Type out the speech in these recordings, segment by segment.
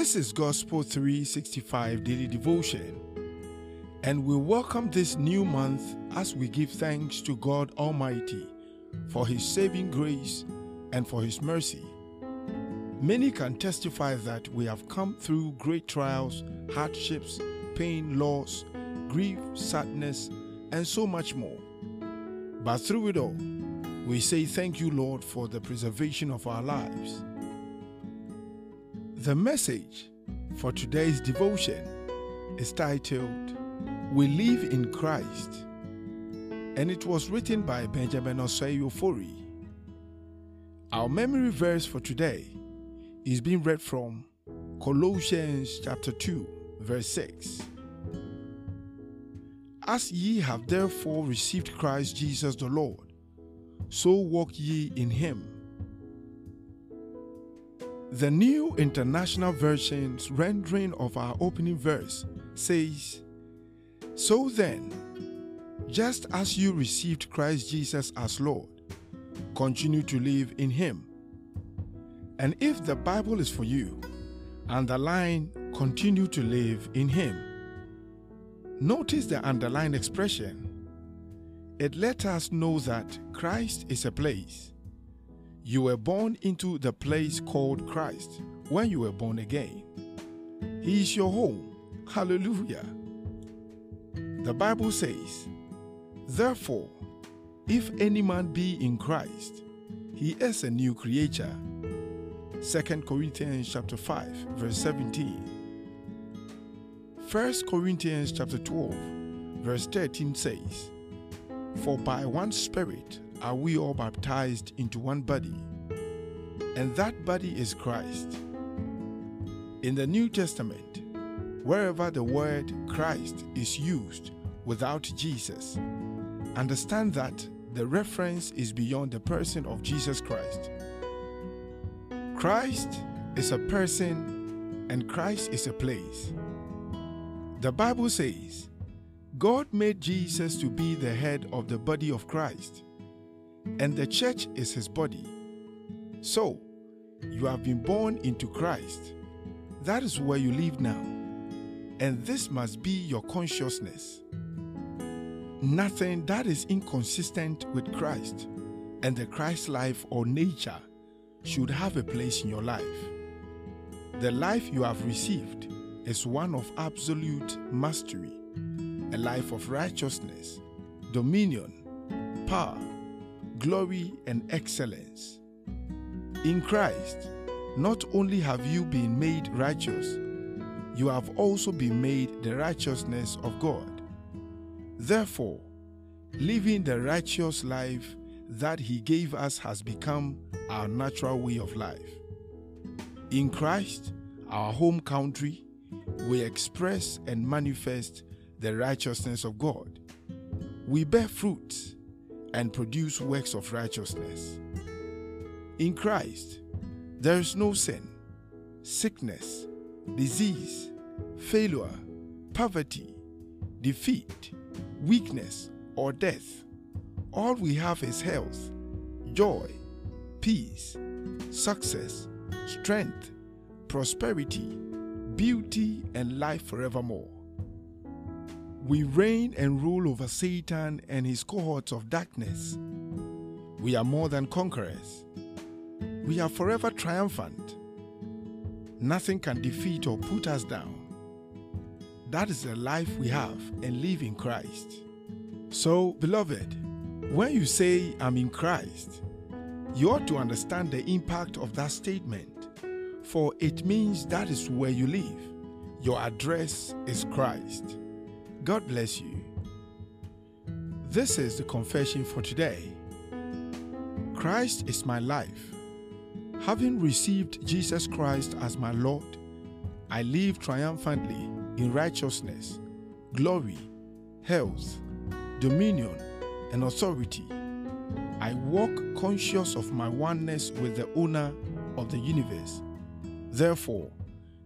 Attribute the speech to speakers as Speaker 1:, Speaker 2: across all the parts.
Speaker 1: This is Gospel 365 Daily Devotion, and we welcome this new month as we give thanks to God Almighty for His saving grace and for His mercy. Many can testify that we have come through great trials, hardships, pain, loss, grief, sadness, and so much more. But through it all, we say thank you, Lord, for the preservation of our lives. The message for today's devotion is titled We Live in Christ, and it was written by Benjamin Osei Our memory verse for today is being read from Colossians chapter 2, verse 6. As ye have therefore received Christ Jesus the Lord, so walk ye in him. The New International Version's rendering of our opening verse says, So then, just as you received Christ Jesus as Lord, continue to live in him. And if the Bible is for you, underline continue to live in him. Notice the underlined expression. It lets us know that Christ is a place. You were born into the place called Christ when you were born again. He is your home. Hallelujah. The Bible says, Therefore, if any man be in Christ, he is a new creature. 2 Corinthians chapter 5, verse 17. 1 Corinthians chapter 12, verse 13 says, For by one Spirit are we all baptized into one body, and that body is Christ. In the New Testament, wherever the word Christ is used without Jesus, understand that the reference is beyond the person of Jesus Christ. Christ is a person and Christ is a place. The Bible says, God made Jesus to be the head of the body of Christ, and the church is his body. So, you have been born into Christ. That is where you live now, and this must be your consciousness. Nothing that is inconsistent with Christ and the Christ life or nature should have a place in your life. The life you have received is one of absolute mastery, a life of righteousness, dominion, power, glory, and excellence. In Christ, not only have you been made righteous, you have also been made the righteousness of God. Therefore, living the righteous life that He gave us has become our natural way of life. In Christ, our home country, we express and manifest the righteousness of God. We bear fruit and produce works of righteousness. In Christ, there is no sin, sickness, disease, failure, poverty, defeat, weakness, or death. All we have is health, joy, peace, success, strength, prosperity, beauty, and life forevermore. We reign and rule over Satan and his cohorts of darkness. We are more than conquerors. We are forever triumphant. Nothing can defeat or put us down. That is the life we have and live in Christ. So, beloved, when you say, I'm in Christ, you ought to understand the impact of that statement, for it means that is where you live. Your address is Christ. God bless you. This is the confession for today. Christ is my life. Having received Jesus Christ as my Lord, I live triumphantly in righteousness, glory, health, dominion, and authority. I walk conscious of my oneness with the owner of the universe. Therefore,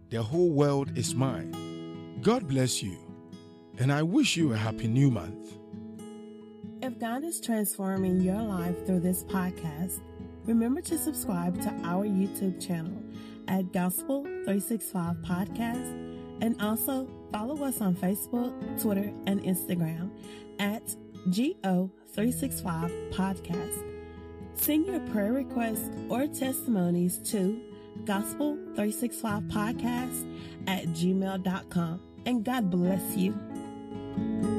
Speaker 1: the whole world is mine. God bless you, and I wish you a happy new month.
Speaker 2: If God is transforming your life through this podcast, remember to subscribe to our YouTube channel at Gospel 365 Podcast and also follow us on Facebook, Twitter, and Instagram at GO365 Podcast. Send your prayer requests or testimonies to Gospel365 Podcast at gmail.com. And God bless you. Bye.